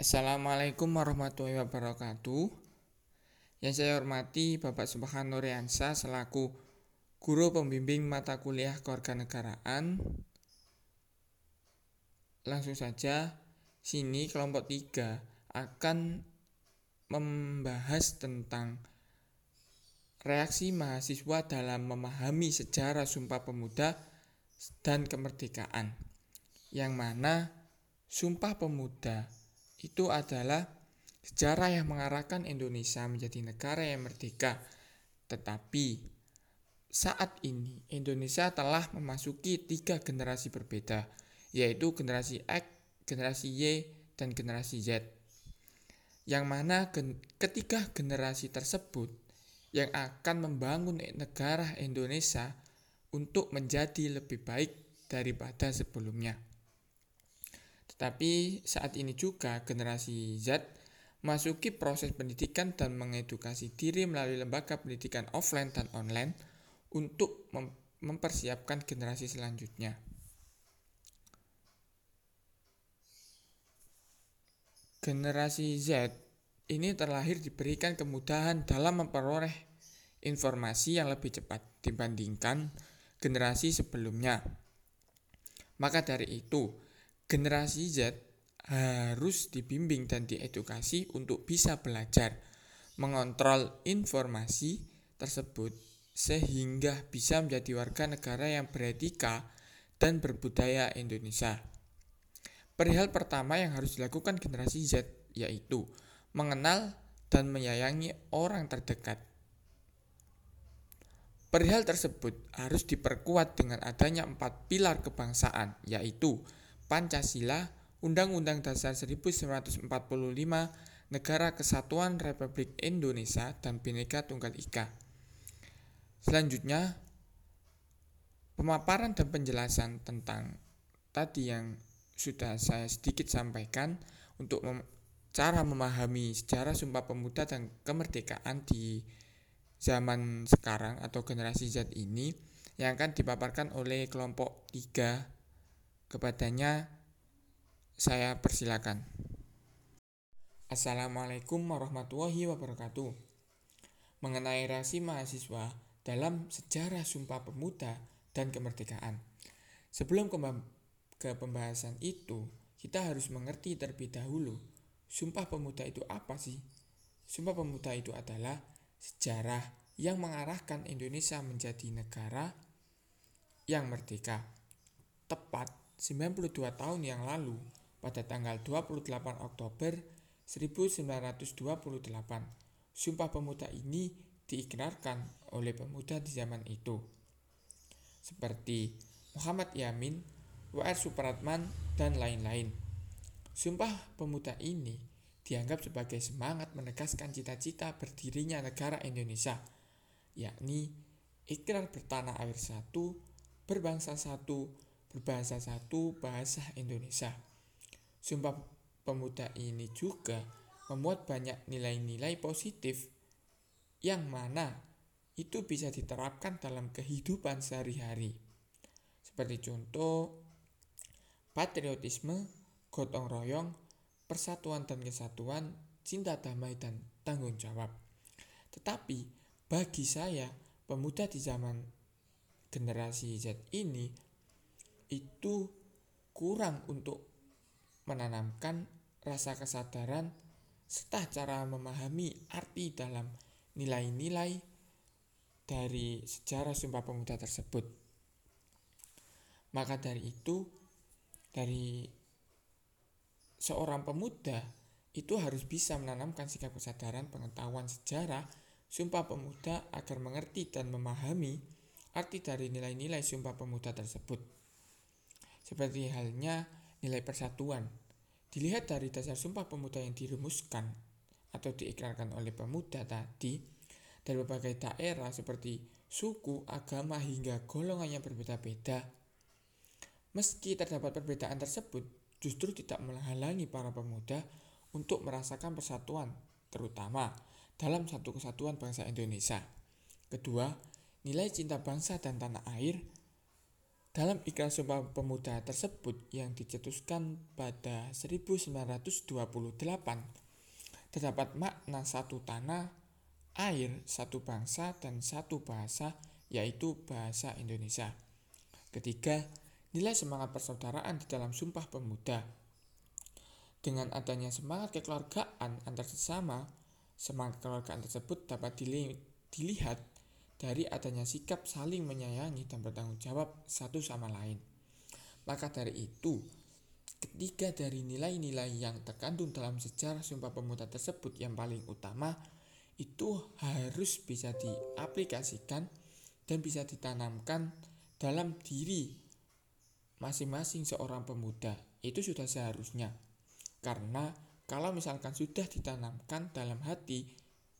Assalamualaikum warahmatullahi wabarakatuh. Yang saya hormati Bapak Subhan Nuriansa selaku Guru Pembimbing Mata Kuliah Kewarganegaraan. Langsung saja, sini kelompok 3 akan membahas tentang reaksi mahasiswa dalam memahami sejarah Sumpah Pemuda dan kemerdekaan. Yang mana Sumpah Pemuda itu adalah sejarah yang mengarahkan Indonesia menjadi negara yang merdeka. Tetapi saat ini Indonesia telah memasuki tiga generasi berbeda, yaitu generasi X, generasi Y, dan generasi Z. Yang mana gen ketiga generasi tersebut yang akan membangun negara Indonesia untuk menjadi lebih baik daripada sebelumnya. Tetapi saat ini juga generasi Z masuki proses pendidikan dan mengedukasi diri melalui lembaga pendidikan offline dan online untuk mem mempersiapkan generasi selanjutnya. Generasi Z ini terlahir diberikan kemudahan dalam memperoleh informasi yang lebih cepat dibandingkan generasi sebelumnya. Maka dari itu, generasi Z harus dibimbing dan diedukasi untuk bisa belajar mengontrol informasi tersebut sehingga bisa menjadi warga negara yang beretika dan berbudaya Indonesia. Perihal pertama yang harus dilakukan generasi Z yaitu mengenal dan menyayangi orang terdekat. Perihal tersebut harus diperkuat dengan adanya empat pilar kebangsaan, yaitu Pancasila, Undang-Undang Dasar 1945, Negara Kesatuan Republik Indonesia, dan Bhinneka Tunggal Ika. Selanjutnya, pemaparan dan penjelasan tentang tadi yang sudah saya sedikit sampaikan untuk mem cara memahami sejarah Sumpah Pemuda dan kemerdekaan di zaman sekarang atau generasi Z ini yang akan dipaparkan oleh kelompok 3 Kepadanya saya persilakan. Assalamualaikum warahmatullahi wabarakatuh. Mengenai reaksi mahasiswa dalam sejarah Sumpah Pemuda dan kemerdekaan. Sebelum ke pembahasan itu, kita harus mengerti terlebih dahulu Sumpah Pemuda itu apa sih? Sumpah Pemuda itu adalah sejarah yang mengarahkan Indonesia menjadi negara yang merdeka. Tepat 92 tahun yang lalu, pada tanggal 28 Oktober 1928, Sumpah Pemuda ini diikrarkan oleh pemuda di zaman itu. Seperti Muhammad Yamin, W.R. Supratman, dan lain-lain. Sumpah Pemuda ini dianggap sebagai semangat menegaskan cita-cita berdirinya negara Indonesia, yakni ikrar bertanah air satu, berbangsa satu, berbahasa satu bahasa Indonesia. Sumpah Pemuda ini juga memuat banyak nilai-nilai positif yang mana itu bisa diterapkan dalam kehidupan sehari-hari. Seperti contoh patriotisme, gotong royong, persatuan dan kesatuan, cinta damai dan tanggung jawab. Tetapi bagi saya, pemuda di zaman generasi Z ini itu kurang untuk menanamkan rasa kesadaran serta cara memahami arti dalam nilai-nilai dari sejarah Sumpah Pemuda tersebut. Maka dari itu, dari seorang pemuda itu harus bisa menanamkan sikap kesadaran pengetahuan sejarah Sumpah Pemuda agar mengerti dan memahami arti dari nilai-nilai Sumpah Pemuda tersebut. Seperti halnya nilai persatuan. Dilihat dari dasar sumpah pemuda yang dirumuskan atau diikrarkan oleh pemuda tadi dari berbagai daerah seperti suku, agama hingga golongan yang berbeda-beda. Meski terdapat perbedaan tersebut, justru tidak menghalangi para pemuda untuk merasakan persatuan, terutama dalam satu kesatuan bangsa Indonesia. Kedua, nilai cinta bangsa dan tanah air Dalam iklan Sumpah Pemuda tersebut yang dicetuskan pada 1928, terdapat makna satu tanah, air, satu bangsa, dan satu bahasa, yaitu bahasa Indonesia. Ketiga, nilai semangat persaudaraan di dalam Sumpah Pemuda. Dengan adanya semangat kekeluargaan antar sesama, semangat kekeluargaan tersebut dapat dilihat dari adanya sikap saling menyayangi dan bertanggung jawab satu sama lain. Maka dari itu, ketiga dari nilai-nilai yang terkandung dalam sejarah Sumpah Pemuda tersebut yang paling utama itu harus bisa diaplikasikan dan bisa ditanamkan dalam diri masing-masing seorang pemuda. Itu sudah seharusnya. Karena kalau misalkan sudah ditanamkan dalam hati,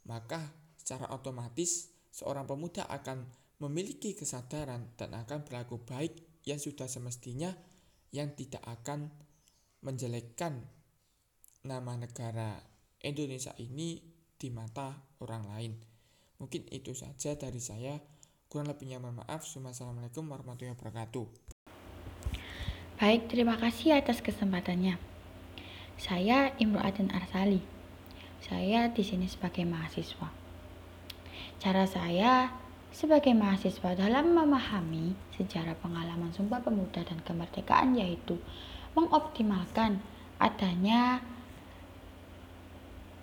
maka secara otomatis seorang pemuda akan memiliki kesadaran dan akan berlaku baik yang sudah semestinya yang tidak akan menjelekkan nama negara Indonesia ini di mata orang lain. Mungkin itu saja dari saya. Kurang lebihnya mohon maaf. Assalamualaikum warahmatullahi wabarakatuh. Baik, terima kasih atas kesempatannya. Saya Imro Aden Arsali. Saya di sini sebagai mahasiswa. Cara saya sebagai mahasiswa dalam memahami sejarah pengalaman Sumpah Pemuda dan kemerdekaan yaitu mengoptimalkan adanya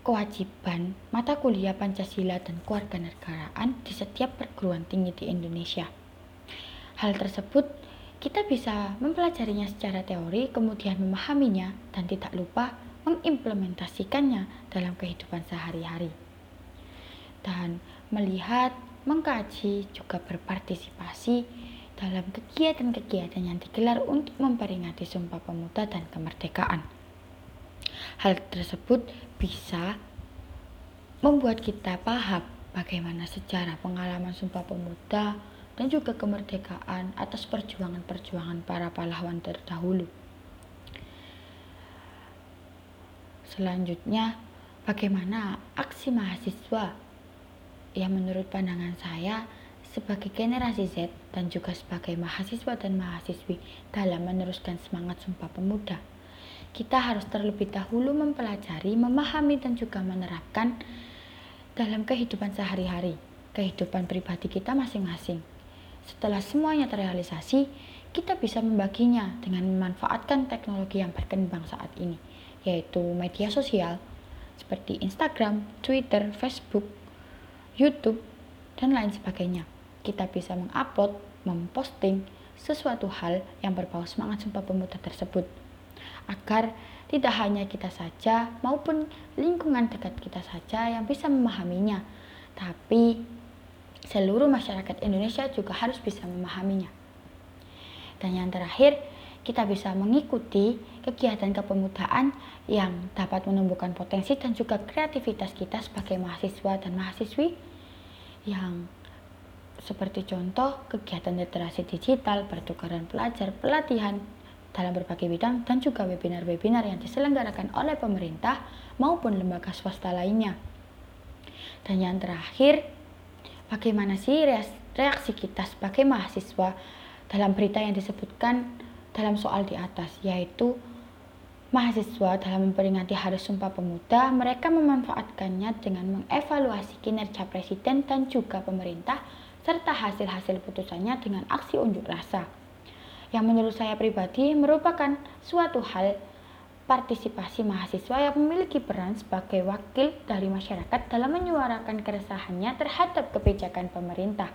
kewajiban mata kuliah Pancasila dan kewarganegaraan di setiap perguruan tinggi di Indonesia. Hal tersebut kita bisa mempelajarinya secara teori, kemudian memahaminya dan tidak lupa mengimplementasikannya dalam kehidupan sehari-hari. Dan melihat, mengkaji, juga berpartisipasi dalam kegiatan-kegiatan yang digelar untuk memperingati Sumpah Pemuda dan kemerdekaan. Hal tersebut bisa membuat kita paham bagaimana sejarah pengalaman Sumpah Pemuda dan juga kemerdekaan atas perjuangan-perjuangan para pahlawan terdahulu. Selanjutnya, bagaimana aksi mahasiswa yang menurut pandangan saya sebagai generasi Z dan juga sebagai mahasiswa dan mahasiswi dalam meneruskan semangat Sumpah Pemuda. Kita harus terlebih dahulu mempelajari, memahami dan juga menerapkan dalam kehidupan sehari-hari, kehidupan pribadi kita masing-masing. Setelah semuanya terrealisasi, kita bisa membaginya dengan memanfaatkan teknologi yang berkembang saat ini, yaitu media sosial seperti Instagram, Twitter, Facebook, YouTube, dan lain sebagainya. Kita bisa mengupload, memposting sesuatu hal yang berbau semangat Sumpah Pemuda tersebut. Agar tidak hanya kita saja maupun lingkungan dekat kita saja yang bisa memahaminya, tapi seluruh masyarakat Indonesia juga harus bisa memahaminya. Dan yang terakhir, kita bisa mengikuti kegiatan kepemudaan yang dapat menumbuhkan potensi dan juga kreativitas kita sebagai mahasiswa dan mahasiswi yang seperti contoh kegiatan literasi digital, pertukaran pelajar, pelatihan dalam berbagai bidang dan juga webinar-webinar yang diselenggarakan oleh pemerintah maupun lembaga swasta lainnya. Dan yang terakhir, bagaimana sih reaksi kita sebagai mahasiswa dalam berita yang disebutkan dalam soal di atas, yaitu mahasiswa dalam memperingati Hari Sumpah Pemuda, mereka memanfaatkannya dengan mengevaluasi kinerja presiden dan juga pemerintah serta hasil-hasil putusannya dengan aksi unjuk rasa. Yang menurut saya pribadi merupakan suatu hal partisipasi mahasiswa yang memiliki peran sebagai wakil dari masyarakat dalam menyuarakan keresahannya terhadap kebijakan pemerintah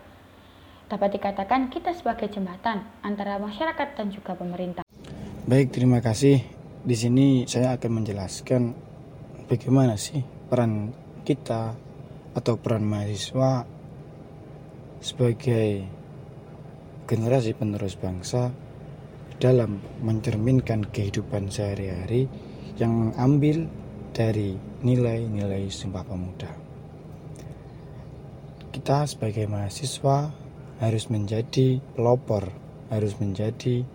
dapat dikatakan kita sebagai jembatan antara masyarakat dan juga pemerintah. Baik, terima kasih. Di sini saya akan menjelaskan bagaimana sih peran kita atau peran mahasiswa sebagai generasi penerus bangsa dalam mencerminkan kehidupan sehari-hari yang mengambil dari nilai-nilai Sumpah Pemuda. Kita sebagai mahasiswa harus menjadi pelopor, harus menjadi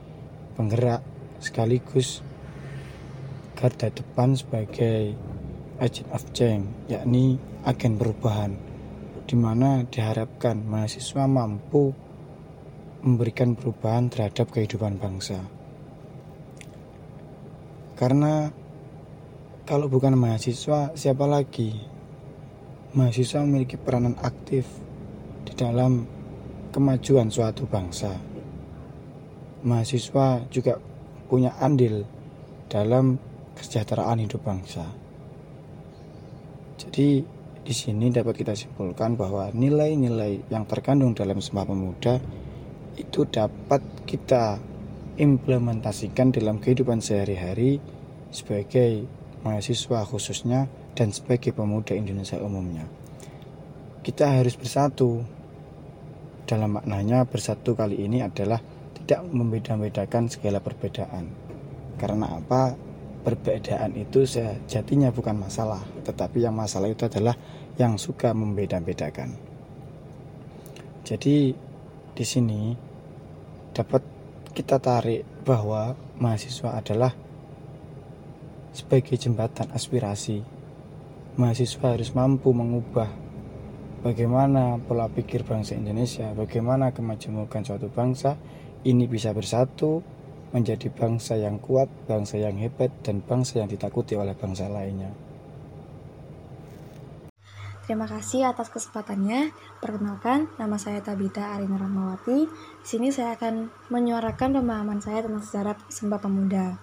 penggerak sekaligus garda depan sebagai agent of change, yakni agen perubahan, di mana diharapkan mahasiswa mampu memberikan perubahan terhadap kehidupan bangsa. Karena kalau bukan mahasiswa, siapa lagi? Mahasiswa memiliki peranan aktif di dalam kemajuan suatu bangsa. Mahasiswa juga punya andil dalam kesejahteraan hidup bangsa. Jadi di sini dapat kita simpulkan bahwa nilai-nilai yang terkandung dalam Sumpah Pemuda itu dapat kita implementasikan dalam kehidupan sehari-hari sebagai mahasiswa khususnya dan sebagai pemuda Indonesia umumnya. Kita harus bersatu. Dalam maknanya bersatu kali ini adalah tidak membeda-bedakan segala perbedaan. Karena apa? Perbedaan itu sejatinya bukan masalah, tetapi yang masalah itu adalah yang suka membeda-bedakan. Jadi di sini dapat kita tarik bahwa mahasiswa adalah sebagai jembatan aspirasi. Mahasiswa harus mampu mengubah bagaimana pola pikir bangsa Indonesia, bagaimana kemajemukan suatu bangsa ini bisa bersatu menjadi bangsa yang kuat, bangsa yang hebat, dan bangsa yang ditakuti oleh bangsa lainnya. Terima kasih atas kesempatannya. Perkenalkan, nama saya Tabita Arina Rahmawati. Di sini saya akan menyuarakan pemahaman saya tentang sejarah Sumpah Pemuda.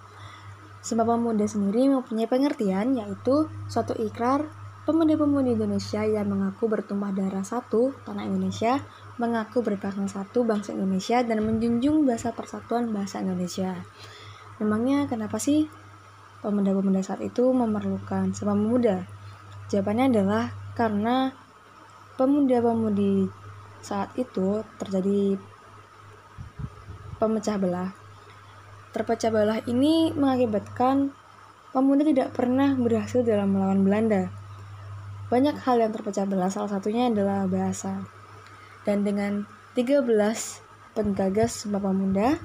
Sumpah Pemuda sendiri mempunyai pengertian yaitu suatu ikrar pemuda-pemudi Indonesia yang mengaku bertumpah darah satu tanah Indonesia, mengaku berbangsa satu bangsa Indonesia, dan menjunjung bahasa persatuan bahasa Indonesia. Memangnya kenapa sih pemuda-pemuda saat itu memerlukan Sumpah Pemuda? Jawabannya adalah karena pemuda-pemudi saat itu terjadi pemecah belah. Terpecah belah ini mengakibatkan pemuda tidak pernah berhasil dalam melawan Belanda. Banyak hal yang terpecah belah, salah satunya adalah bahasa. Dan dengan 13 penggagas Sumpah Pemuda,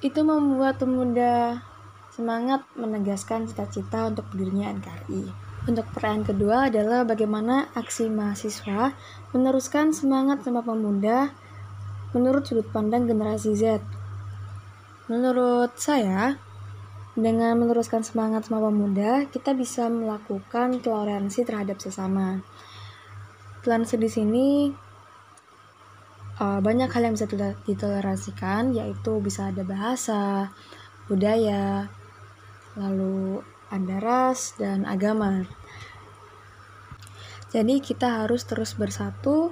itu membuat pemuda semangat menegaskan cita-cita untuk berdirinya NKRI. Untuk pertanyaan kedua adalah bagaimana aksi mahasiswa meneruskan semangat Sumpah Pemuda menurut sudut pandang generasi Z. Menurut saya, dengan meneruskan semangat Sumpah Pemuda, kita bisa melakukan toleransi terhadap sesama. Toleransi di sini uh, banyak hal yang bisa ditoleransikan, yaitu bisa ada bahasa, budaya, lalu ada ras dan agama. Jadi kita harus terus bersatu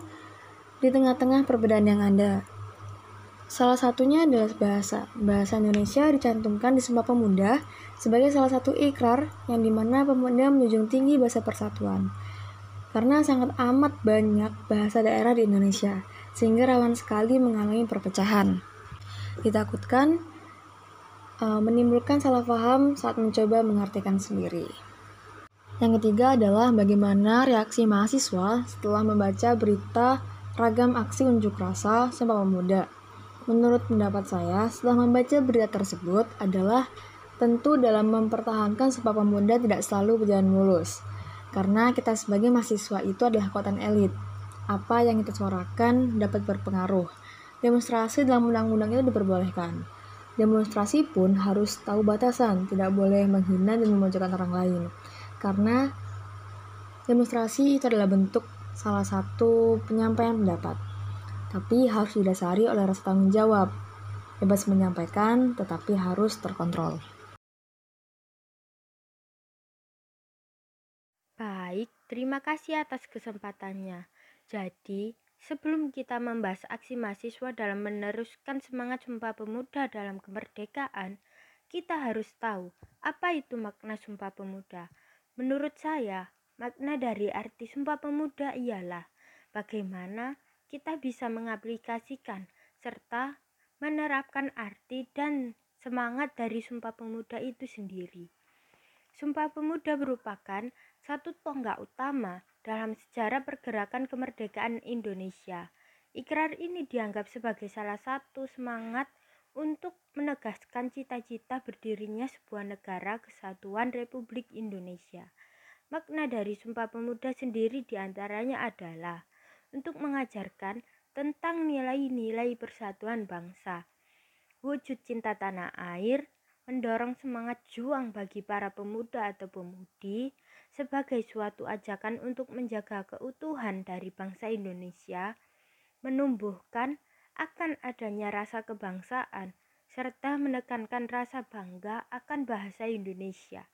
di tengah-tengah perbedaan yang ada. Salah satunya adalah bahasa. Bahasa Indonesia dicantumkan di Sumpah Pemuda sebagai salah satu ikrar yang di mana pemuda menjunjung tinggi bahasa persatuan. Karena sangat amat banyak bahasa daerah di Indonesia, sehingga rawan sekali mengalami perpecahan. Ditakutkan uh, menimbulkan salah paham saat mencoba mengartikan sendiri. Yang ketiga adalah bagaimana reaksi mahasiswa setelah membaca berita ragam aksi unjuk rasa Sumpah Pemuda. Menurut pendapat saya, setelah membaca berita tersebut adalah tentu dalam mempertahankan Sumpah Pemuda tidak selalu berjalan mulus. Karena kita sebagai mahasiswa itu adalah kekuatan elit. Apa yang kita suarakan dapat berpengaruh. Demonstrasi dalam undang-undang itu diperbolehkan Demonstrasi pun harus tahu batasan, tidak boleh menghina dan memojokkan orang lain. Karena demonstrasi itu adalah bentuk salah satu penyampaian pendapat. Tapi harus didasari oleh rasa tanggung jawab. Bebas menyampaikan, tetapi harus terkontrol. Baik, terima kasih atas kesempatannya. Jadi, Sebelum kita membahas aksi mahasiswa dalam meneruskan semangat Sumpah Pemuda dalam kemerdekaan, kita harus tahu apa itu makna Sumpah Pemuda. Menurut saya, makna dari arti Sumpah Pemuda ialah bagaimana kita bisa mengaplikasikan serta menerapkan arti dan semangat dari Sumpah Pemuda itu sendiri. Sumpah Pemuda merupakan satu tonggak utama dalam sejarah pergerakan kemerdekaan Indonesia. Ikrar ini dianggap sebagai salah satu semangat untuk menegaskan cita-cita berdirinya sebuah negara kesatuan Republik Indonesia. Makna dari Sumpah Pemuda sendiri di antaranya adalah untuk mengajarkan tentang nilai-nilai persatuan bangsa. Wujud cinta tanah air mendorong semangat juang bagi para pemuda atau pemudi sebagai suatu ajakan untuk menjaga keutuhan dari bangsa Indonesia, menumbuhkan akan adanya rasa kebangsaan, serta menekankan rasa bangga akan bahasa Indonesia.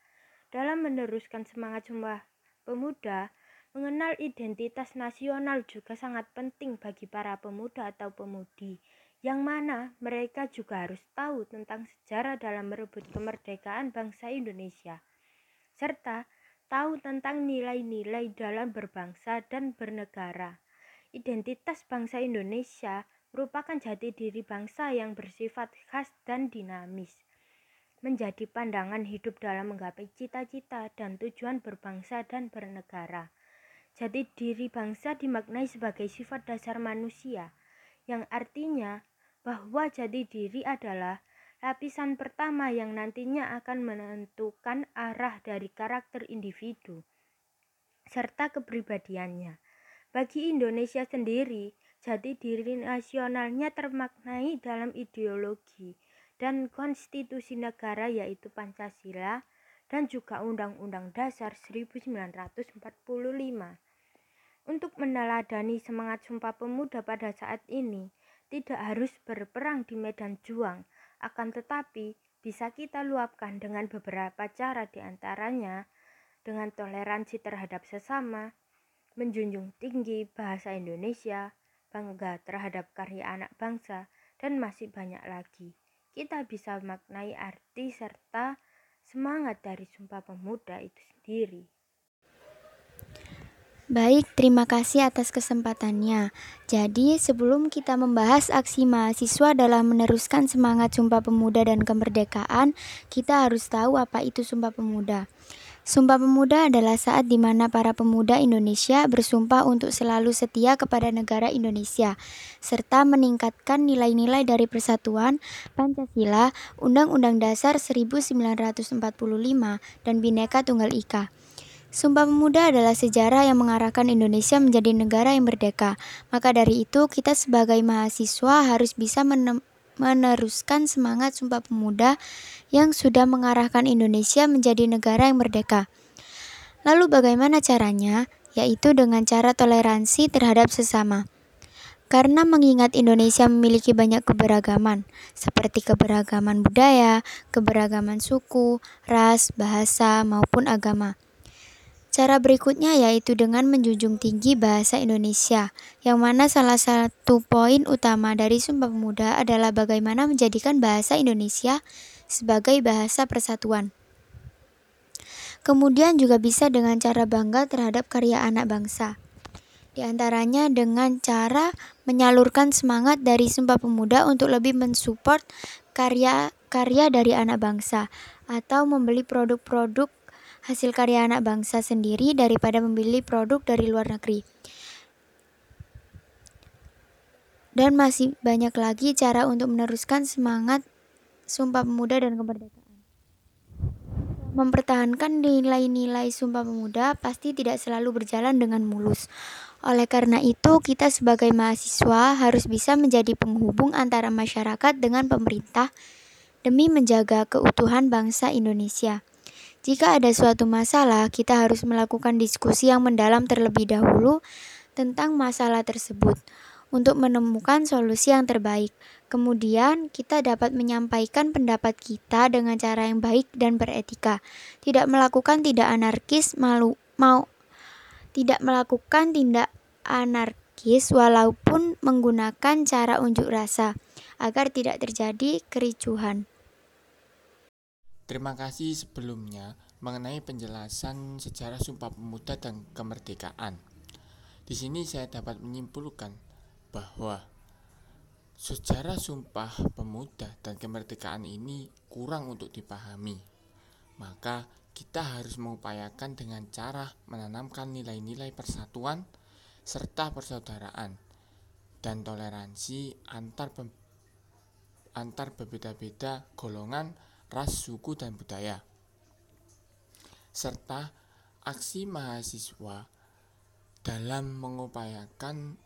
Dalam meneruskan semangat Sumpah Pemuda, mengenal identitas nasional juga sangat penting bagi para pemuda atau pemudi yang mana mereka juga harus tahu tentang sejarah dalam merebut kemerdekaan bangsa Indonesia, serta tahu tentang nilai-nilai dalam berbangsa dan bernegara. Identitas bangsa Indonesia merupakan jati diri bangsa yang bersifat khas dan dinamis, menjadi pandangan hidup dalam menggapai cita-cita dan tujuan berbangsa dan bernegara. Jati diri bangsa dimaknai sebagai sifat dasar manusia, yang artinya bahwa jati diri adalah lapisan pertama yang nantinya akan menentukan arah dari karakter individu serta kepribadiannya. Bagi Indonesia sendiri, jati diri nasionalnya termaknai dalam ideologi dan konstitusi negara yaitu Pancasila dan juga Undang-Undang Dasar 1945. Untuk meneladani semangat Sumpah Pemuda pada saat ini, tidak harus berperang di medan juang, akan tetapi bisa kita luapkan dengan beberapa cara di antaranya dengan toleransi terhadap sesama, menjunjung tinggi bahasa Indonesia, bangga terhadap karya anak bangsa, dan masih banyak lagi. Kita bisa maknai arti serta semangat dari Sumpah Pemuda itu sendiri. Baik, terima kasih atas kesempatannya. Jadi, sebelum kita membahas aksi mahasiswa dalam meneruskan semangat Sumpah Pemuda dan kemerdekaan, kita harus tahu apa itu Sumpah Pemuda. Sumpah Pemuda adalah saat di mana para pemuda Indonesia bersumpah untuk selalu setia kepada negara Indonesia, serta meningkatkan nilai-nilai dari persatuan, Pancasila, Undang-Undang Dasar 1945, dan Bhinneka Tunggal Ika. Sumpah Pemuda adalah sejarah yang mengarahkan Indonesia menjadi negara yang merdeka. Maka dari itu, kita sebagai mahasiswa harus bisa meneruskan semangat Sumpah Pemuda yang sudah mengarahkan Indonesia menjadi negara yang merdeka. Lalu bagaimana caranya? Yaitu dengan cara toleransi terhadap sesama. Karena mengingat Indonesia memiliki banyak keberagaman, seperti keberagaman budaya, keberagaman suku, ras, bahasa, maupun agama. Cara berikutnya yaitu dengan menjunjung tinggi bahasa Indonesia, yang mana salah satu poin utama dari Sumpah Pemuda adalah bagaimana menjadikan bahasa Indonesia sebagai bahasa persatuan. Kemudian juga bisa dengan cara bangga terhadap karya anak bangsa. Di antaranya dengan cara menyalurkan semangat dari Sumpah Pemuda untuk lebih mensupport karya-karya dari anak bangsa atau membeli produk-produk hasil karya anak bangsa sendiri daripada membeli produk dari luar negeri. Dan masih banyak lagi cara untuk meneruskan semangat Sumpah Pemuda dan kemerdekaan. Mempertahankan nilai-nilai Sumpah Pemuda pasti tidak selalu berjalan dengan mulus. Oleh karena itu, kita sebagai mahasiswa harus bisa menjadi penghubung antara masyarakat dengan pemerintah demi menjaga keutuhan bangsa Indonesia. Jika ada suatu masalah, kita harus melakukan diskusi yang mendalam terlebih dahulu tentang masalah tersebut untuk menemukan solusi yang terbaik. Kemudian, kita dapat menyampaikan pendapat kita dengan cara yang baik dan beretika. Tidak melakukan tidak anarkis, malu, mau tidak melakukan tindak anarkis walaupun menggunakan cara unjuk rasa agar tidak terjadi kericuhan. Terima kasih sebelumnya mengenai penjelasan sejarah Sumpah Pemuda dan kemerdekaan. Di sini saya dapat menyimpulkan bahwa sejarah Sumpah Pemuda dan kemerdekaan ini kurang untuk dipahami. Maka kita harus mengupayakan dengan cara menanamkan nilai-nilai persatuan serta persaudaraan dan toleransi antar antar berbeda-beda golongan ras, suku, dan budaya. Serta aksi mahasiswa dalam mengupayakan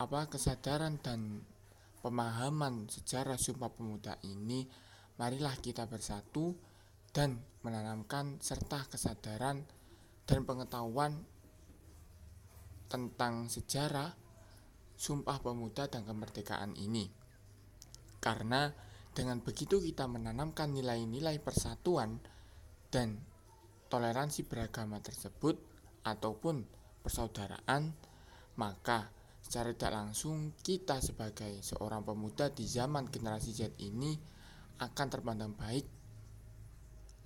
apa kesadaran dan pemahaman sejarah Sumpah Pemuda ini, marilah kita bersatu dan menanamkan serta kesadaran dan pengetahuan tentang sejarah Sumpah Pemuda dan kemerdekaan ini. Karena dengan begitu kita menanamkan nilai-nilai persatuan dan toleransi beragama tersebut ataupun persaudaraan, maka secara tidak langsung kita sebagai seorang pemuda di zaman generasi Z ini akan terpandang baik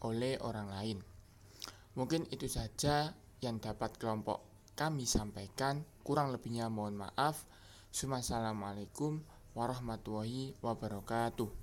oleh orang lain. Mungkin itu saja yang dapat kelompok kami sampaikan. Kurang lebihnya mohon maaf. Assalamualaikum warahmatullahi wabarakatuh.